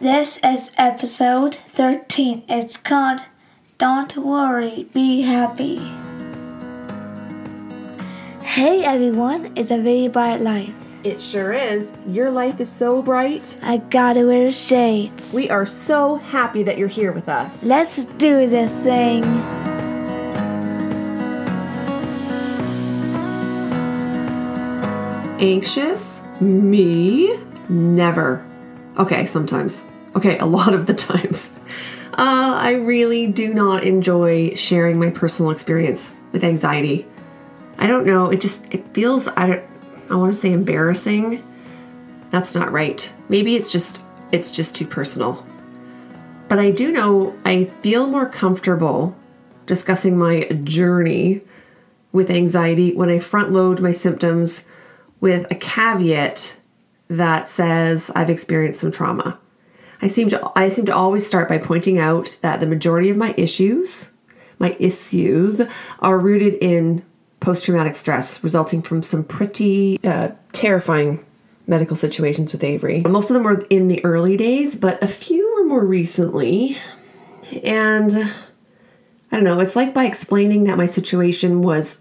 This is episode 13. It's called Don't Worry, Be Happy. Hey everyone, it's a very bright life. It sure is. Your life is so bright. I gotta wear shades. We are so happy that you're here with us. Let's do this thing. Anxious? Me? Never. Okay, sometimes. Okay, a lot of the times. Uh, I really do not enjoy sharing my personal experience with anxiety. I don't know, it just it feels I don't I want to say embarrassing. That's not right. Maybe it's just it's just too personal. But I do know I feel more comfortable discussing my journey with anxiety when I front load my symptoms with a caveat that says I've experienced some trauma. I seem to I seem to always start by pointing out that the majority of my issues, my issues, are rooted in post-traumatic stress resulting from some pretty uh, terrifying medical situations with Avery. Most of them were in the early days, but a few were more recently. And I don't know, it's like by explaining that my situation was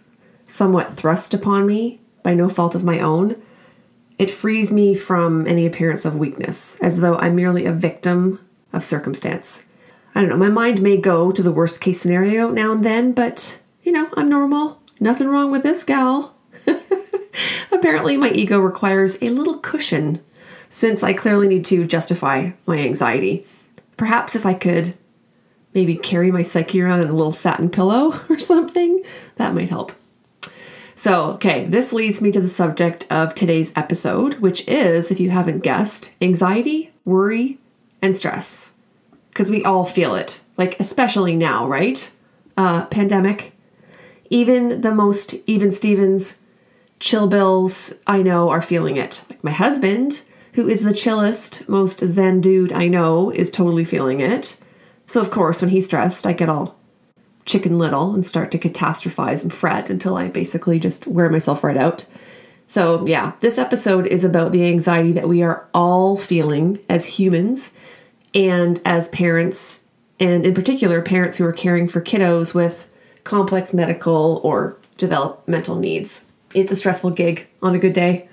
somewhat thrust upon me by no fault of my own, it frees me from any appearance of weakness, as though I'm merely a victim of circumstance. I don't know, my mind may go to the worst case scenario now and then, but you know, I'm normal. Nothing wrong with this gal. Apparently, my ego requires a little cushion since I clearly need to justify my anxiety. Perhaps if I could maybe carry my psyche around in a little satin pillow or something, that might help. So, okay, this leads me to the subject of today's episode, which is, if you haven't guessed, anxiety, worry, and stress. Because we all feel it, like, especially now, right? Uh, pandemic. Even the most even Stevens chill bills I know are feeling it. Like my husband, who is the chillest, most zen dude I know, is totally feeling it. So, of course, when he's stressed, I get all chicken little and start to catastrophize and fret until I basically just wear myself right out. So, yeah, this episode is about the anxiety that we are all feeling as humans and as parents, and in particular, parents who are caring for kiddos with complex medical or developmental needs. It's a stressful gig on a good day.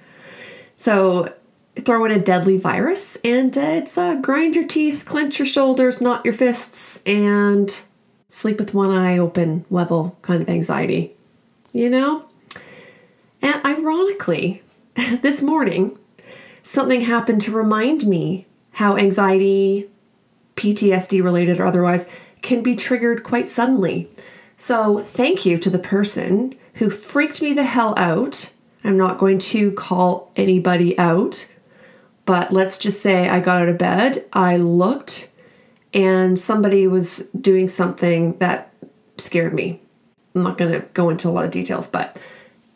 So, throw in a deadly virus, and uh, it's uh, grind your teeth, clench your shoulders, knot your fists, and sleep with one eye open level kind of anxiety, you know? And ironically, this morning, something happened to remind me how anxiety, PTSD related or otherwise, can be triggered quite suddenly. So, thank you to the person who freaked me the hell out. I'm not going to call anybody out, but let's just say I got out of bed, I looked, and somebody was doing something that scared me. I'm not going to go into a lot of details, but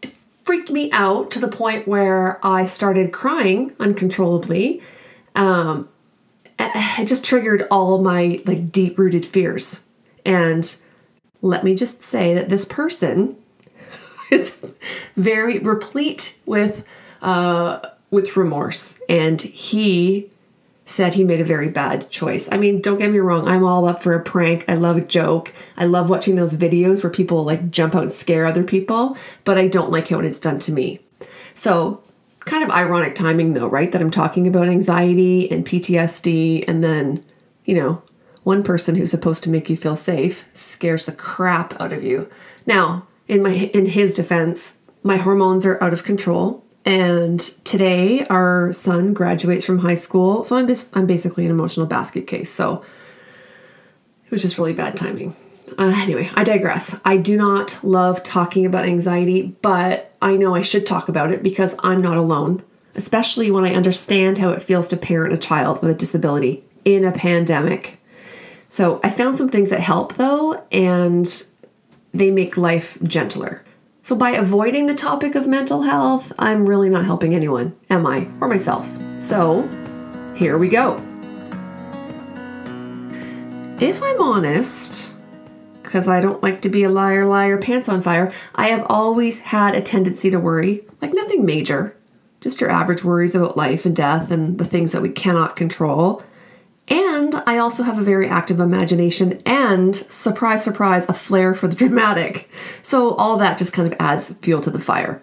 it freaked me out to the point where I started crying uncontrollably. Um, it just triggered all my like deep rooted fears. And let me just say that this person is very replete with uh, with remorse, and he said he made a very bad choice. I mean, don't get me wrong, I'm all up for a prank. I love a joke. I love watching those videos where people like jump out and scare other people, but I don't like it when it's done to me. So, kind of ironic timing though, right? That I'm talking about anxiety and PTSD and then, you know, one person who's supposed to make you feel safe scares the crap out of you. Now, in my in his defense, my hormones are out of control and today, our son graduates from high school. So I'm, just, I'm basically an emotional basket case. So it was just really bad timing. Uh, anyway, I digress. I do not love talking about anxiety, but I know I should talk about it because I'm not alone, especially when I understand how it feels to parent a child with a disability in a pandemic. So I found some things that help though, and they make life gentler. So, by avoiding the topic of mental health, I'm really not helping anyone, am I? Or myself. So, here we go. If I'm honest, because I don't like to be a liar, liar, pants on fire, I have always had a tendency to worry, like nothing major, just your average worries about life and death and the things that we cannot control. And I also have a very active imagination and, surprise, surprise, a flair for the dramatic. So all that just kind of adds fuel to the fire.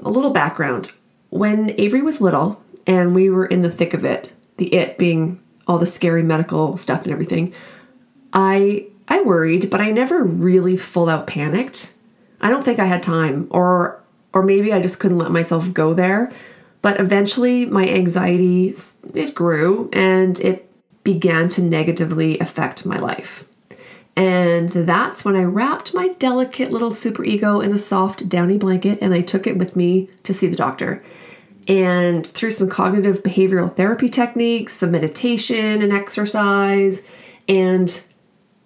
A little background when Avery was little and we were in the thick of it, the it being all the scary medical stuff and everything, I I worried, but I never really full out panicked. I don't think I had time or or maybe I just couldn't let myself go there. But eventually my anxiety it grew and it began to negatively affect my life. And that's when I wrapped my delicate little superego in a soft downy blanket and I took it with me to see the doctor. And through some cognitive behavioral therapy techniques, some meditation and exercise, and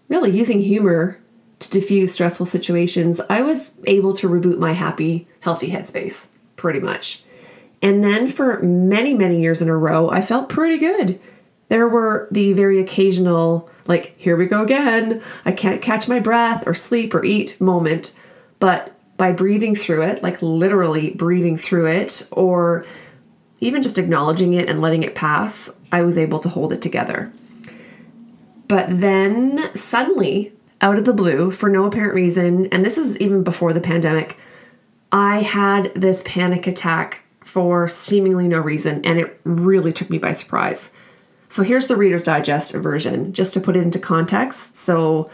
really using humor to diffuse stressful situations, I was able to reboot my happy, healthy headspace pretty much. And then for many, many years in a row, I felt pretty good. There were the very occasional, like, here we go again, I can't catch my breath or sleep or eat moment. But by breathing through it, like literally breathing through it, or even just acknowledging it and letting it pass, I was able to hold it together. But then suddenly, out of the blue, for no apparent reason, and this is even before the pandemic, I had this panic attack for seemingly no reason, and it really took me by surprise. So here's the Reader's Digest version, just to put it into context. So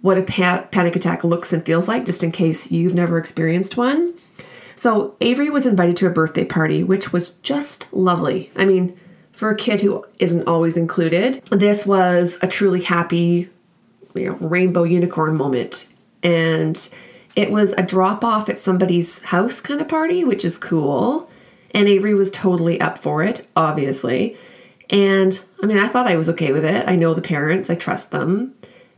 what a pa- panic attack looks and feels like, just in case you've never experienced one. So, Avery was invited to a birthday party, which was just lovely. I mean, for a kid who isn't always included, this was a truly happy, you know, rainbow unicorn moment. And it was a drop off at somebody's house kind of party, which is cool. And Avery was totally up for it, obviously. And I mean, I thought I was okay with it. I know the parents, I trust them.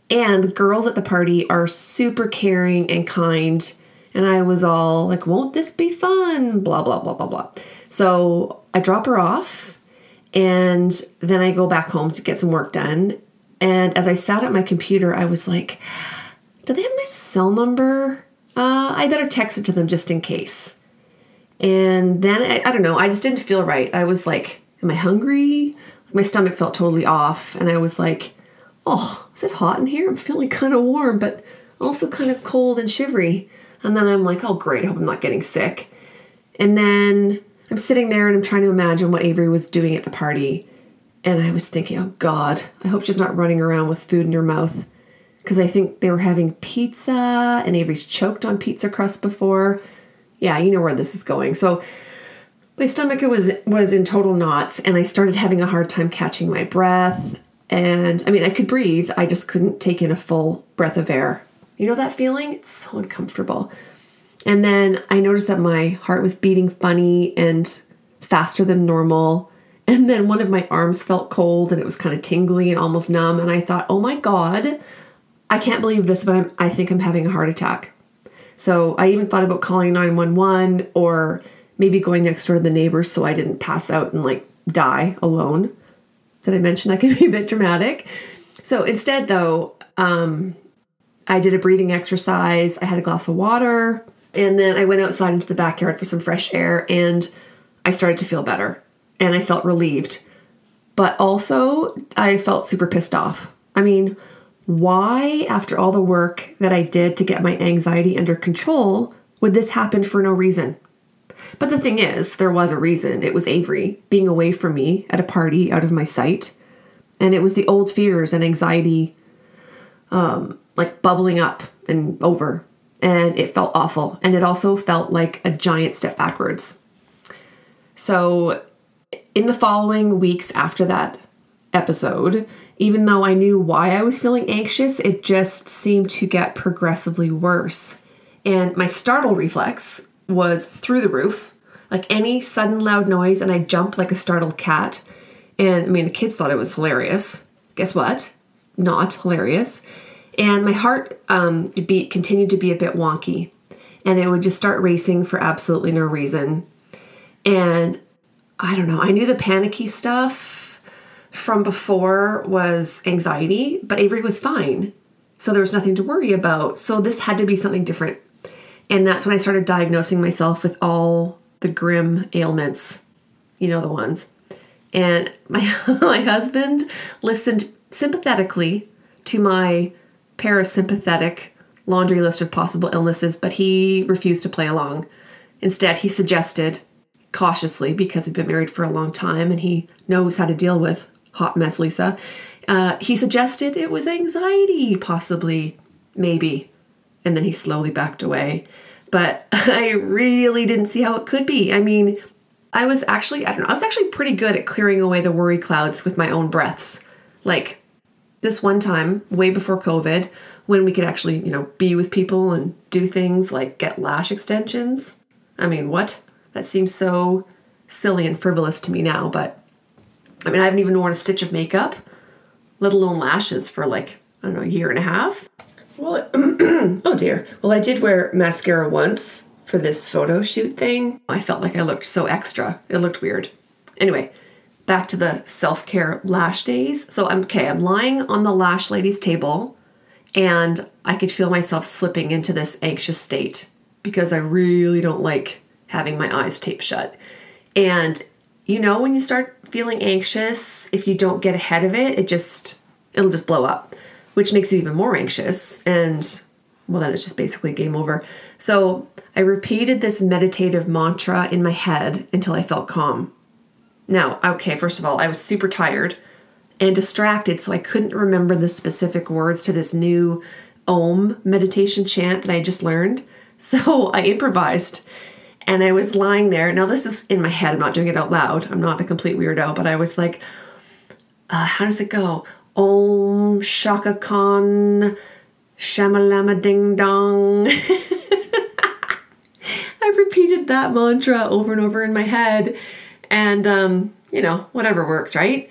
And the girls at the party are super caring and kind. And I was all like, won't this be fun? Blah, blah, blah, blah, blah. So I drop her off and then I go back home to get some work done. And as I sat at my computer, I was like, do they have my cell number? Uh, I better text it to them just in case. And then I, I don't know, I just didn't feel right. I was like, am I hungry? My stomach felt totally off. And I was like, oh, is it hot in here? I'm feeling kind of warm, but also kind of cold and shivery. And then I'm like, oh, great, I hope I'm not getting sick. And then I'm sitting there and I'm trying to imagine what Avery was doing at the party. And I was thinking, oh, God, I hope she's not running around with food in her mouth. Because I think they were having pizza and Avery's choked on pizza crust before. Yeah, you know where this is going. So my stomach was was in total knots and I started having a hard time catching my breath and I mean, I could breathe, I just couldn't take in a full breath of air. You know that feeling? It's so uncomfortable. And then I noticed that my heart was beating funny and faster than normal. And then one of my arms felt cold and it was kind of tingly and almost numb. And I thought, oh my God, I can't believe this, but I'm, I think I'm having a heart attack. So I even thought about calling 911 or maybe going next door to the neighbors so I didn't pass out and like die alone. Did I mention that can be a bit dramatic? So instead, though, um, I did a breathing exercise. I had a glass of water, and then I went outside into the backyard for some fresh air, and I started to feel better, and I felt relieved. But also, I felt super pissed off. I mean, why, after all the work that I did to get my anxiety under control, would this happen for no reason? But the thing is, there was a reason. It was Avery being away from me at a party out of my sight. And it was the old fears and anxiety um, like bubbling up and over. And it felt awful. And it also felt like a giant step backwards. So, in the following weeks after that episode, even though I knew why I was feeling anxious, it just seemed to get progressively worse. And my startle reflex was through the roof, like any sudden loud noise, and I jumped like a startled cat. And I mean, the kids thought it was hilarious. Guess what? Not hilarious. And my heart um, beat continued to be a bit wonky, and it would just start racing for absolutely no reason. And I don't know, I knew the panicky stuff from before was anxiety, but Avery was fine. So there was nothing to worry about. So this had to be something different. And that's when I started diagnosing myself with all the grim ailments, you know, the ones. And my my husband listened sympathetically to my parasympathetic laundry list of possible illnesses, but he refused to play along. Instead, he suggested cautiously because we've been married for a long time and he knows how to deal with hot mess Lisa. Uh, he suggested it was anxiety, possibly, maybe. And then he slowly backed away. But I really didn't see how it could be. I mean, I was actually, I don't know, I was actually pretty good at clearing away the worry clouds with my own breaths. Like this one time, way before COVID, when we could actually, you know, be with people and do things like get lash extensions. I mean, what? That seems so silly and frivolous to me now, but I mean, I haven't even worn a stitch of makeup, let alone lashes, for like, I don't know, a year and a half. Well, oh dear. Well, I did wear mascara once for this photo shoot thing. I felt like I looked so extra. It looked weird. Anyway, back to the self care lash days. So I'm okay, I'm lying on the lash lady's table and I could feel myself slipping into this anxious state because I really don't like having my eyes taped shut. And you know, when you start feeling anxious, if you don't get ahead of it, it just, it'll just blow up, which makes you even more anxious. And well, then it's just basically game over. So I repeated this meditative mantra in my head until I felt calm. Now, okay, first of all, I was super tired and distracted, so I couldn't remember the specific words to this new Om meditation chant that I just learned. So I improvised and I was lying there. Now, this is in my head, I'm not doing it out loud. I'm not a complete weirdo, but I was like, uh, how does it go? Om Shaka Khan Shamalama Ding Dong. I repeated that mantra over and over in my head, and um, you know, whatever works, right?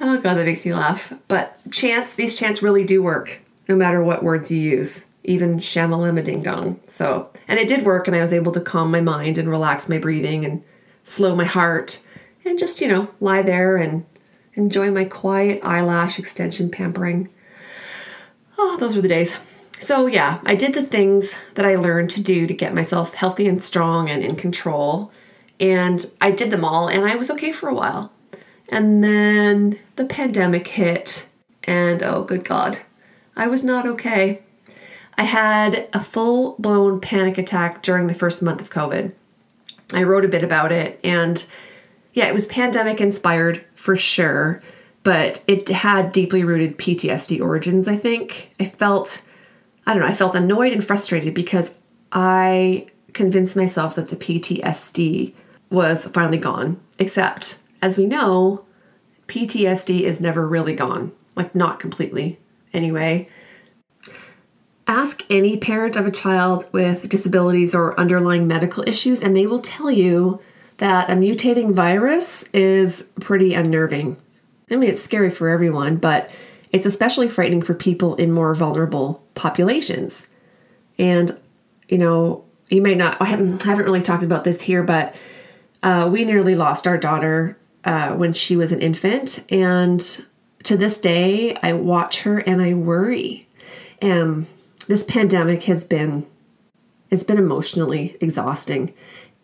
Oh god, that makes me laugh. But chants, these chants really do work, no matter what words you use, even shamalama ding dong. So, and it did work, and I was able to calm my mind and relax my breathing and slow my heart, and just you know lie there and enjoy my quiet eyelash extension pampering. Oh, those were the days. So, yeah, I did the things that I learned to do to get myself healthy and strong and in control. And I did them all, and I was okay for a while. And then the pandemic hit, and oh, good God, I was not okay. I had a full blown panic attack during the first month of COVID. I wrote a bit about it, and yeah, it was pandemic inspired for sure, but it had deeply rooted PTSD origins, I think. I felt, I don't know, I felt annoyed and frustrated because I convinced myself that the PTSD was finally gone, except as we know, PTSD is never really gone, like not completely. Anyway, ask any parent of a child with disabilities or underlying medical issues, and they will tell you that a mutating virus is pretty unnerving. I mean, it's scary for everyone, but it's especially frightening for people in more vulnerable populations. And, you know, you may not, I haven't, I haven't really talked about this here, but uh, we nearly lost our daughter uh, when she was an infant. And to this day, I watch her and I worry. And this pandemic has been, it's been emotionally exhausting.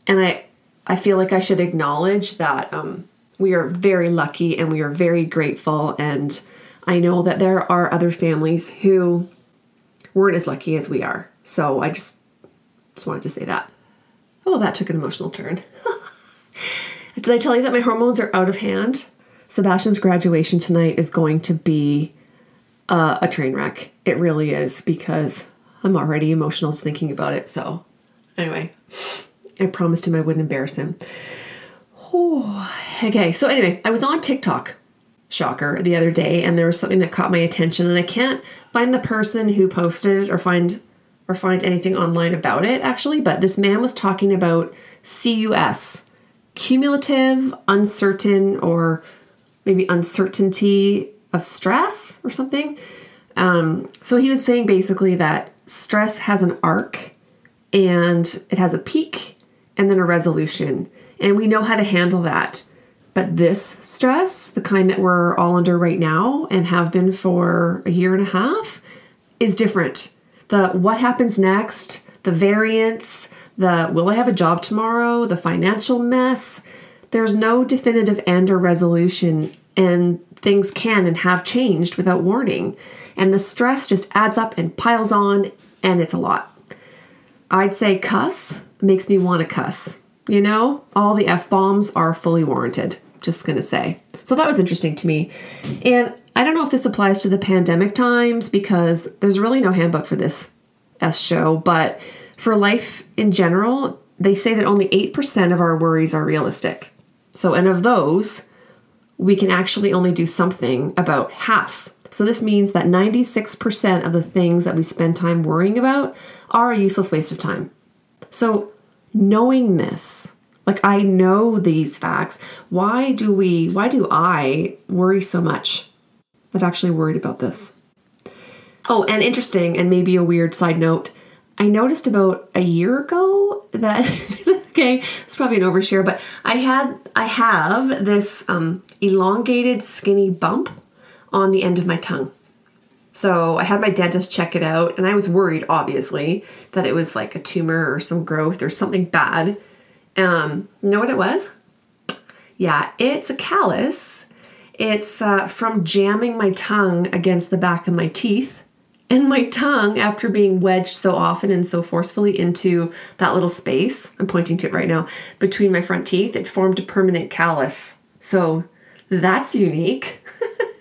And I, I feel like I should acknowledge that um, we are very lucky and we are very grateful. And I know that there are other families who weren't as lucky as we are. So I just just wanted to say that. Oh, that took an emotional turn. Did I tell you that my hormones are out of hand? Sebastian's graduation tonight is going to be uh, a train wreck. It really is because I'm already emotional just thinking about it. So, anyway, I promised him I wouldn't embarrass him. Okay, so anyway, I was on TikTok, shocker, the other day, and there was something that caught my attention, and I can't find the person who posted or find or find anything online about it actually, but this man was talking about CUS, cumulative, uncertain, or maybe uncertainty of stress or something. Um, so he was saying basically that stress has an arc and it has a peak and then a resolution. And we know how to handle that. But this stress, the kind that we're all under right now and have been for a year and a half, is different. The what happens next, the variance, the will I have a job tomorrow, the financial mess, There's no definitive end or resolution, and things can and have changed without warning. And the stress just adds up and piles on, and it's a lot. I'd say cuss makes me want to cuss. You know, all the F bombs are fully warranted. Just gonna say. So that was interesting to me. And I don't know if this applies to the pandemic times because there's really no handbook for this S show, but for life in general, they say that only 8% of our worries are realistic. So, and of those, we can actually only do something about half. So, this means that 96% of the things that we spend time worrying about are a useless waste of time. So, knowing this, like I know these facts, why do we, why do I worry so much? I've actually worried about this. Oh, and interesting, and maybe a weird side note. I noticed about a year ago that okay, it's probably an overshare, but I had I have this um, elongated, skinny bump on the end of my tongue. So I had my dentist check it out, and I was worried, obviously, that it was like a tumor or some growth or something bad. Um, know what it was? Yeah, it's a callus. It's uh, from jamming my tongue against the back of my teeth and my tongue, after being wedged so often and so forcefully into that little space, I'm pointing to it right now, between my front teeth, it formed a permanent callus. So that's unique.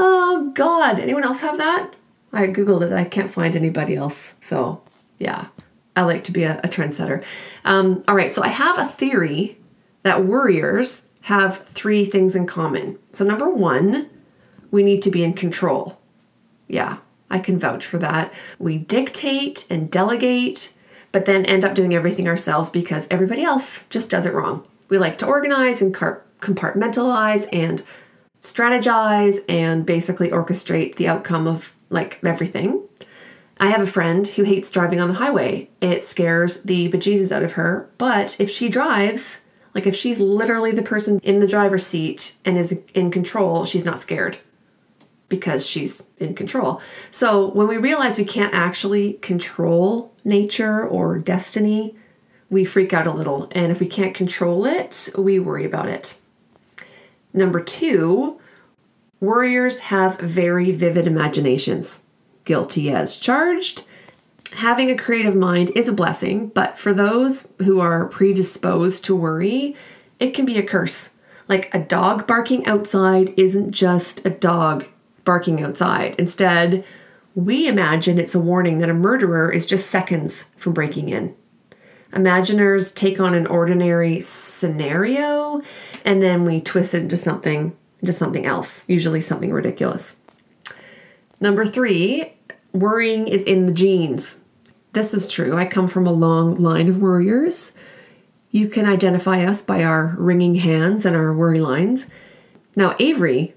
oh, God. Anyone else have that? I Googled it. I can't find anybody else. So, yeah, I like to be a, a trendsetter. Um, all right, so I have a theory that worriers have three things in common. So, number one, we need to be in control. Yeah, I can vouch for that. We dictate and delegate, but then end up doing everything ourselves because everybody else just does it wrong. We like to organize and compartmentalize and strategize and basically orchestrate the outcome of like everything. I have a friend who hates driving on the highway. It scares the bejesus out of her, but if she drives, like if she's literally the person in the driver's seat and is in control, she's not scared because she's in control. So when we realize we can't actually control nature or destiny, we freak out a little. And if we can't control it, we worry about it. Number two, worriers have very vivid imaginations. Guilty as charged. Having a creative mind is a blessing, but for those who are predisposed to worry, it can be a curse. Like a dog barking outside isn't just a dog barking outside. Instead, we imagine it's a warning that a murderer is just seconds from breaking in. Imaginers take on an ordinary scenario and then we twist it into something into something else, usually something ridiculous. Number 3, worrying is in the genes. This is true. I come from a long line of worriers. You can identify us by our wringing hands and our worry lines. Now, Avery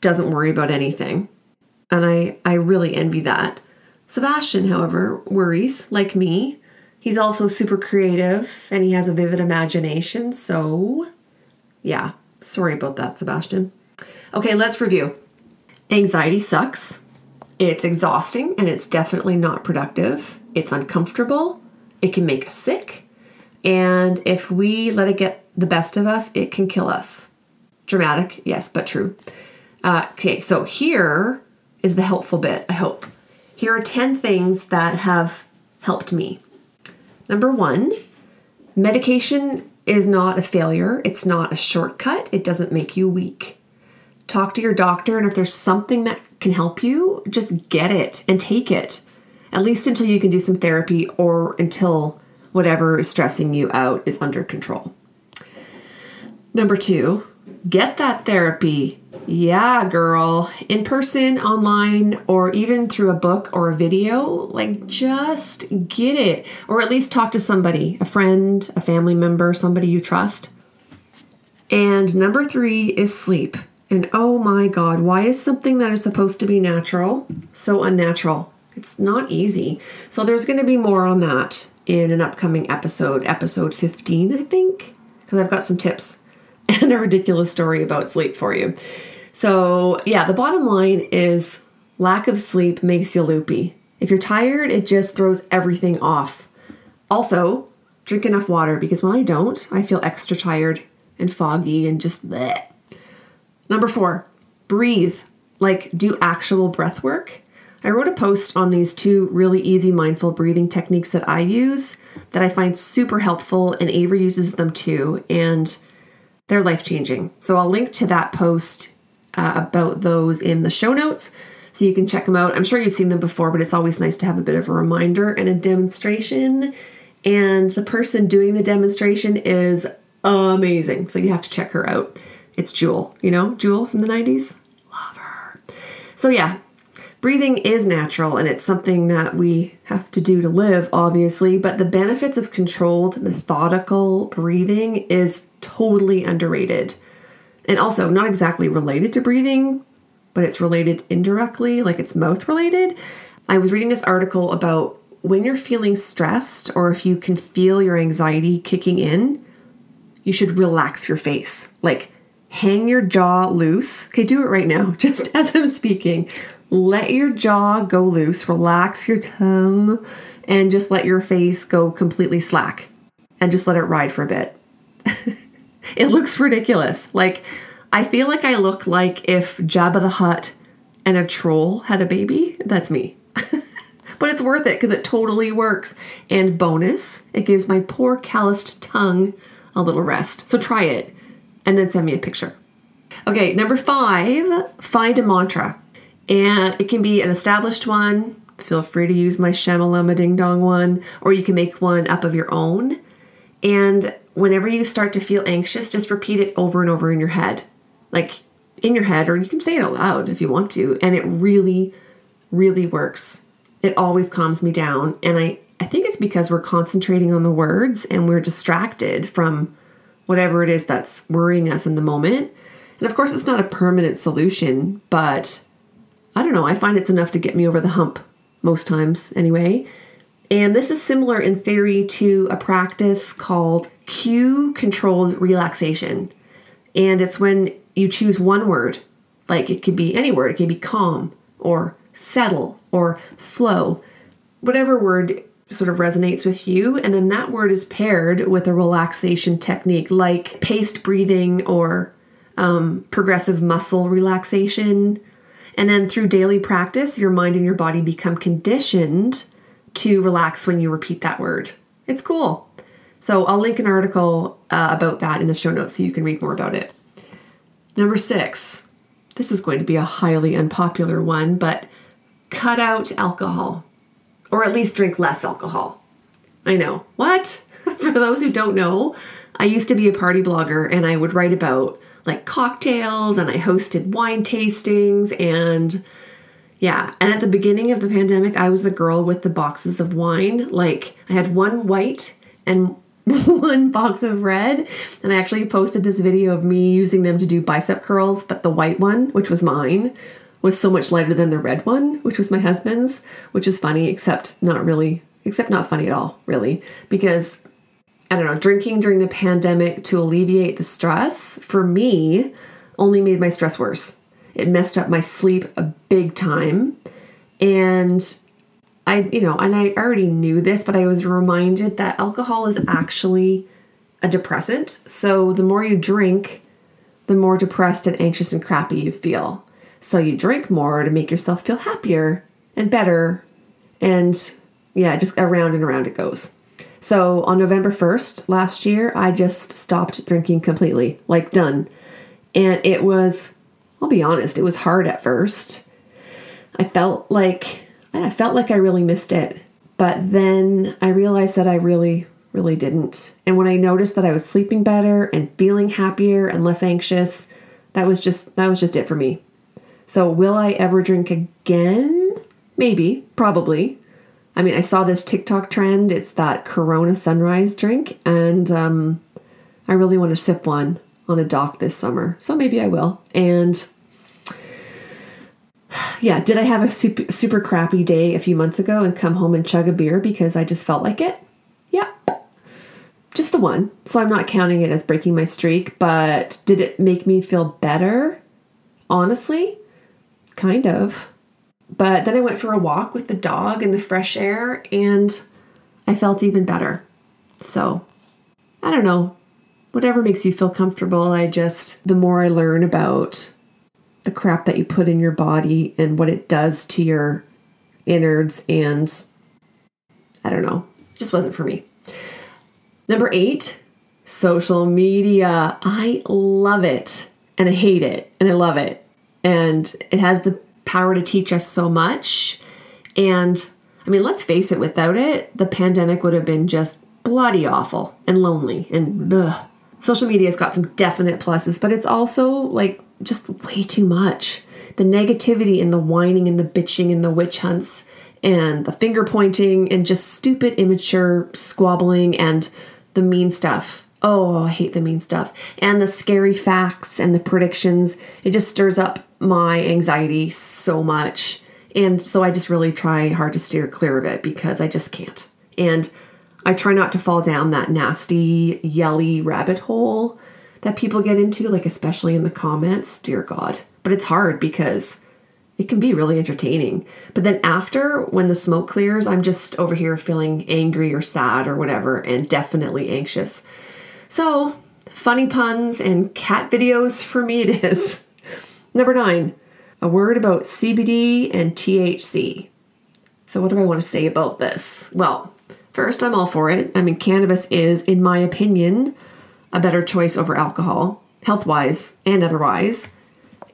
doesn't worry about anything. And I, I really envy that. Sebastian, however, worries, like me. He's also super creative and he has a vivid imagination. So, yeah, sorry about that, Sebastian. Okay, let's review. Anxiety sucks. It's exhausting and it's definitely not productive. It's uncomfortable. It can make us sick. And if we let it get the best of us, it can kill us. Dramatic, yes, but true. Uh, okay, so here is the helpful bit, I hope. Here are 10 things that have helped me. Number one, medication is not a failure, it's not a shortcut, it doesn't make you weak. Talk to your doctor, and if there's something that can help you, just get it and take it, at least until you can do some therapy or until whatever is stressing you out is under control. Number two, get that therapy. Yeah, girl. In person, online, or even through a book or a video, like just get it. Or at least talk to somebody a friend, a family member, somebody you trust. And number three is sleep. And oh my God, why is something that is supposed to be natural so unnatural? It's not easy. So there's going to be more on that in an upcoming episode, episode 15, I think, because I've got some tips and a ridiculous story about sleep for you. So, yeah, the bottom line is lack of sleep makes you loopy. If you're tired, it just throws everything off. Also, drink enough water because when I don't, I feel extra tired and foggy and just bleh. Number four, breathe. Like do actual breath work. I wrote a post on these two really easy mindful breathing techniques that I use that I find super helpful, and Avery uses them too, and they're life changing. So I'll link to that post uh, about those in the show notes so you can check them out. I'm sure you've seen them before, but it's always nice to have a bit of a reminder and a demonstration. And the person doing the demonstration is amazing, so you have to check her out. It's Jewel, you know, Jewel from the 90s. Love her. So, yeah, breathing is natural and it's something that we have to do to live, obviously, but the benefits of controlled, methodical breathing is totally underrated. And also, not exactly related to breathing, but it's related indirectly, like it's mouth related. I was reading this article about when you're feeling stressed or if you can feel your anxiety kicking in, you should relax your face. Like hang your jaw loose. Okay, do it right now, just as I'm speaking. Let your jaw go loose, relax your tongue, and just let your face go completely slack and just let it ride for a bit. it looks ridiculous. Like, I feel like I look like if Jabba the Hutt and a troll had a baby. That's me. but it's worth it because it totally works. And bonus, it gives my poor calloused tongue a little rest. So try it and then send me a picture. Okay, number five, find a mantra. And it can be an established one. Feel free to use my Shamalama Ding Dong one, or you can make one up of your own. And whenever you start to feel anxious, just repeat it over and over in your head. Like in your head, or you can say it out loud if you want to. And it really, really works. It always calms me down. And I, I think it's because we're concentrating on the words and we're distracted from whatever it is that's worrying us in the moment. And of course, it's not a permanent solution, but I don't know, I find it's enough to get me over the hump most times anyway. And this is similar in theory to a practice called cue controlled relaxation. And it's when you choose one word, like it could be any word, it can be calm or settle or flow, whatever word sort of resonates with you. And then that word is paired with a relaxation technique like paced breathing or um, progressive muscle relaxation. And then through daily practice, your mind and your body become conditioned to relax when you repeat that word. It's cool. So I'll link an article uh, about that in the show notes so you can read more about it. Number six, this is going to be a highly unpopular one, but cut out alcohol or at least drink less alcohol. I know. What? For those who don't know, I used to be a party blogger and I would write about like cocktails and I hosted wine tastings and yeah, and at the beginning of the pandemic, I was the girl with the boxes of wine. Like I had one white and one box of red, and I actually posted this video of me using them to do bicep curls, but the white one, which was mine, was so much lighter than the red one, which was my husband's, which is funny, except not really, except not funny at all, really, because I don't know, drinking during the pandemic to alleviate the stress for me only made my stress worse. It messed up my sleep a big time. And I, you know, and I already knew this, but I was reminded that alcohol is actually a depressant. So the more you drink, the more depressed and anxious and crappy you feel. So you drink more to make yourself feel happier and better. And yeah, just around and around it goes. So on November 1st last year, I just stopped drinking completely, like done. And it was, I'll be honest, it was hard at first. I felt like I felt like I really missed it. But then I realized that I really really didn't. And when I noticed that I was sleeping better and feeling happier and less anxious, that was just that was just it for me. So, will I ever drink again? Maybe, probably. I mean, I saw this TikTok trend. It's that Corona sunrise drink, and um, I really want to sip one on a dock this summer. So maybe I will. And yeah, did I have a super, super crappy day a few months ago and come home and chug a beer because I just felt like it? Yeah. Just the one. So I'm not counting it as breaking my streak, but did it make me feel better? Honestly, kind of. But then I went for a walk with the dog in the fresh air and I felt even better. So, I don't know. whatever makes you feel comfortable. I just, the more I learn about the crap that you put in your body and what it does to your innards, and I don't know, it just wasn't for me. Number eight, social media. I love it and I hate it and I love it. And it has the power to teach us so much. And I mean, let's face it, without it, the pandemic would have been just bloody awful and lonely and ugh. Social media's got some definite pluses, but it's also like just way too much. The negativity and the whining and the bitching and the witch hunts and the finger pointing and just stupid, immature squabbling and the mean stuff. Oh, I hate the mean stuff. And the scary facts and the predictions. It just stirs up my anxiety so much. And so I just really try hard to steer clear of it because I just can't. And I try not to fall down that nasty, yelly rabbit hole that people get into, like especially in the comments. Dear God. But it's hard because it can be really entertaining. But then after, when the smoke clears, I'm just over here feeling angry or sad or whatever, and definitely anxious. So, funny puns and cat videos for me it is. Number nine, a word about CBD and THC. So, what do I want to say about this? Well, first, I'm all for it. I mean, cannabis is, in my opinion, a better choice over alcohol, health wise and otherwise.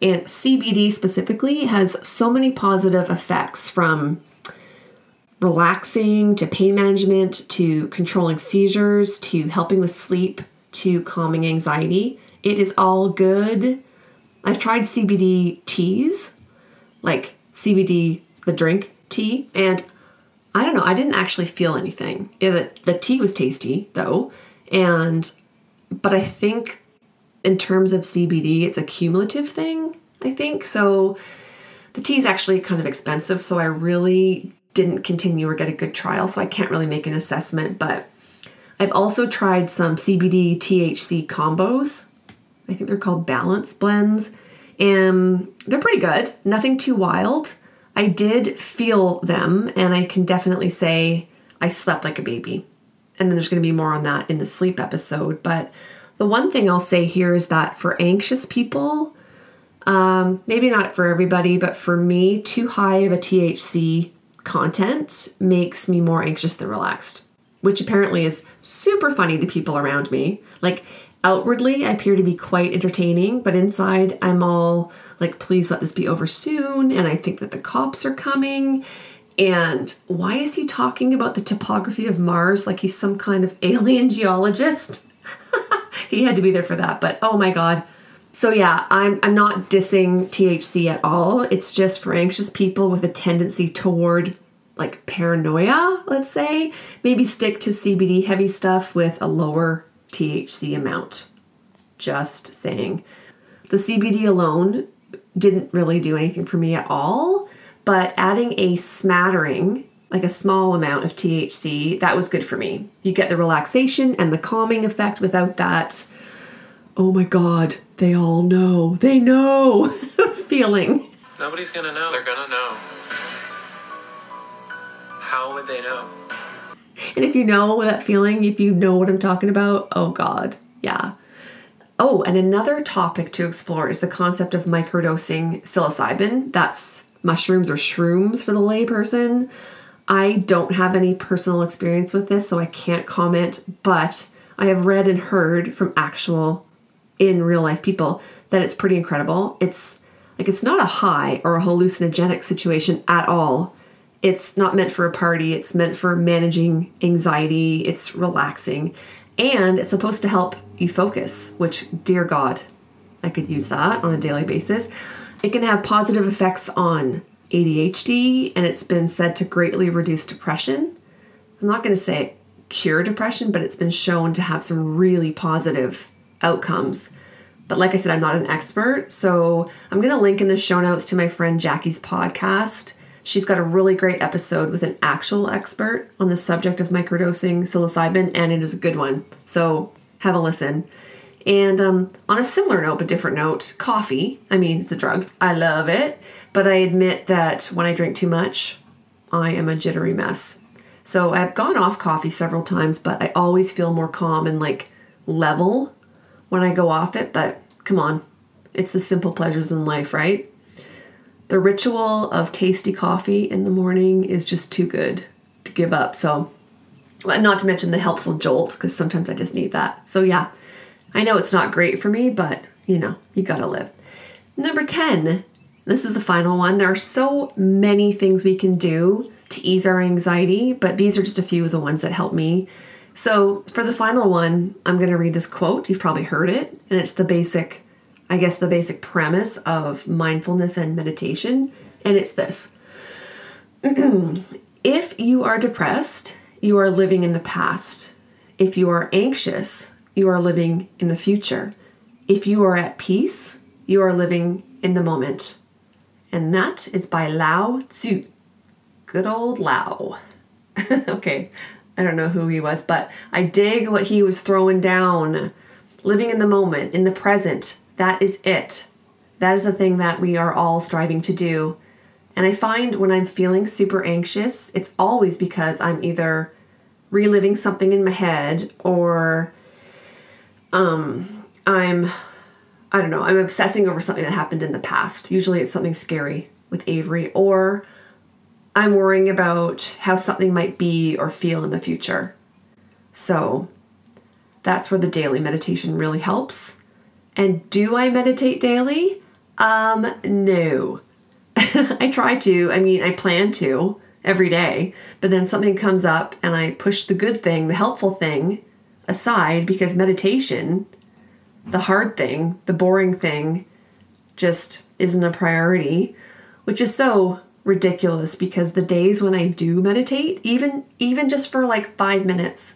And CBD specifically has so many positive effects from relaxing to pain management to controlling seizures to helping with sleep to calming anxiety. It is all good. I've tried CBD teas, like CBD, the drink tea, and I don't know, I didn't actually feel anything. It, the tea was tasty though, and but I think in terms of CBD, it's a cumulative thing, I think. So the tea is actually kind of expensive, so I really didn't continue or get a good trial, so I can't really make an assessment. But I've also tried some CBD THC combos. I think they're called balance blends, and they're pretty good. Nothing too wild. I did feel them, and I can definitely say I slept like a baby. And then there's going to be more on that in the sleep episode. But the one thing I'll say here is that for anxious people, um, maybe not for everybody, but for me, too high of a THC content makes me more anxious than relaxed, which apparently is super funny to people around me. Like, outwardly, I appear to be quite entertaining, but inside, I'm all like, please let this be over soon. And I think that the cops are coming. And why is he talking about the topography of Mars like he's some kind of alien geologist? he had to be there for that, but oh my god. So yeah, I'm I'm not dissing THC at all. It's just for anxious people with a tendency toward like paranoia, let's say. Maybe stick to CBD heavy stuff with a lower THC amount. Just saying. The CBD alone didn't really do anything for me at all, but adding a smattering like a small amount of THC, that was good for me. You get the relaxation and the calming effect without that, oh my god, they all know, they know feeling. Nobody's gonna know. They're gonna know. How would they know? And if you know that feeling, if you know what I'm talking about, oh god, yeah. Oh, and another topic to explore is the concept of microdosing psilocybin. That's mushrooms or shrooms for the layperson. I don't have any personal experience with this, so I can't comment, but I have read and heard from actual in real life people that it's pretty incredible. It's like it's not a high or a hallucinogenic situation at all. It's not meant for a party, it's meant for managing anxiety, it's relaxing, and it's supposed to help you focus, which, dear God, I could use that on a daily basis. It can have positive effects on ADHD, and it's been said to greatly reduce depression. I'm not going to say cure depression, but it's been shown to have some really positive outcomes. But like I said, I'm not an expert, so I'm going to link in the show notes to my friend Jackie's podcast. She's got a really great episode with an actual expert on the subject of microdosing psilocybin, and it is a good one. So have a listen. And um, on a similar note, but different note, coffee. I mean, it's a drug. I love it. But I admit that when I drink too much, I am a jittery mess. So I've gone off coffee several times, but I always feel more calm and like level when I go off it, but come on. It's the simple pleasures in life, right? The ritual of tasty coffee in the morning is just too good to give up. So, not to mention the helpful jolt, because sometimes I just need that. So, yeah, I know it's not great for me, but you know, you gotta live. Number 10, this is the final one. There are so many things we can do to ease our anxiety, but these are just a few of the ones that help me. So, for the final one, I'm going to read this quote. You've probably heard it, and it's the basic, I guess, the basic premise of mindfulness and meditation. And it's this If you are depressed, you are living in the past. If you are anxious, you are living in the future. If you are at peace, you are living in the moment. And that is by Lao Tzu. Good old Lao. okay, I don't know who he was, but I dig what he was throwing down. Living in the moment, in the present, that is it. That is the thing that we are all striving to do. And I find when I'm feeling super anxious, it's always because I'm either reliving something in my head or um, I'm, I don't know, I'm obsessing over something that happened in the past. Usually it's something scary with Avery, or I'm worrying about how something might be or feel in the future. So that's where the daily meditation really helps. And do I meditate daily? Um, no. I try to. I mean, I plan to every day, but then something comes up and I push the good thing, the helpful thing aside because meditation, the hard thing, the boring thing, just isn't a priority, which is so ridiculous because the days when I do meditate, even even just for like 5 minutes,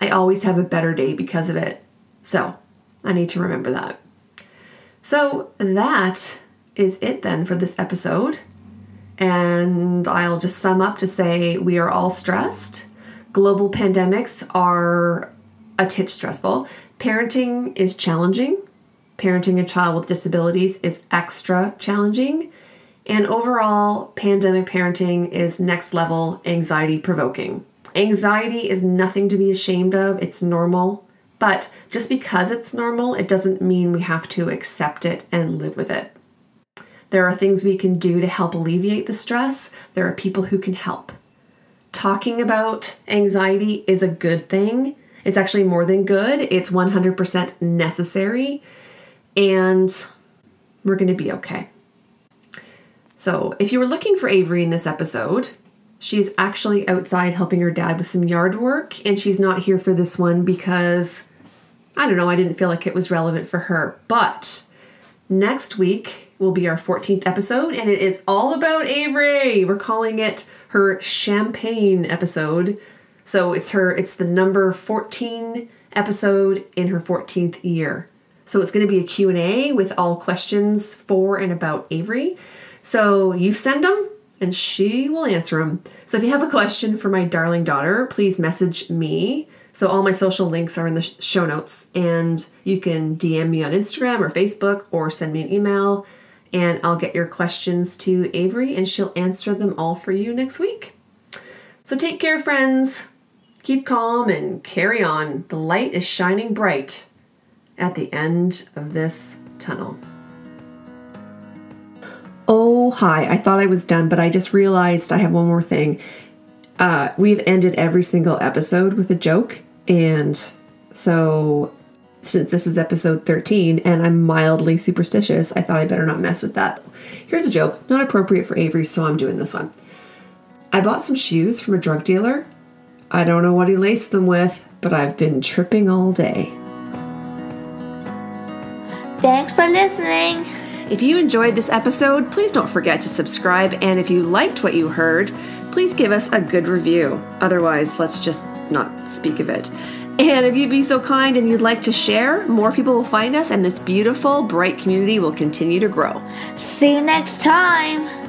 I always have a better day because of it. So, I need to remember that. So, that is it then for this episode. And I'll just sum up to say we are all stressed. Global pandemics are a titch stressful. Parenting is challenging. Parenting a child with disabilities is extra challenging. And overall, pandemic parenting is next level anxiety provoking. Anxiety is nothing to be ashamed of, it's normal. But just because it's normal, it doesn't mean we have to accept it and live with it. There are things we can do to help alleviate the stress. There are people who can help. Talking about anxiety is a good thing. It's actually more than good, it's 100% necessary, and we're going to be okay. So, if you were looking for Avery in this episode, she's actually outside helping her dad with some yard work, and she's not here for this one because I don't know, I didn't feel like it was relevant for her. But next week will be our 14th episode, and it is all about Avery. We're calling it her champagne episode. So it's her it's the number 14 episode in her 14th year. So it's going to be a Q&A with all questions for and about Avery. So you send them and she will answer them. So if you have a question for my darling daughter, please message me. So all my social links are in the show notes and you can DM me on Instagram or Facebook or send me an email and I'll get your questions to Avery and she'll answer them all for you next week. So take care friends. Keep calm and carry on. The light is shining bright at the end of this tunnel. Oh, hi. I thought I was done, but I just realized I have one more thing. Uh, we've ended every single episode with a joke, and so since this is episode 13 and I'm mildly superstitious, I thought I better not mess with that. Here's a joke, not appropriate for Avery, so I'm doing this one. I bought some shoes from a drug dealer. I don't know what he laced them with, but I've been tripping all day. Thanks for listening. If you enjoyed this episode, please don't forget to subscribe. And if you liked what you heard, please give us a good review. Otherwise, let's just not speak of it. And if you'd be so kind and you'd like to share, more people will find us and this beautiful, bright community will continue to grow. See you next time.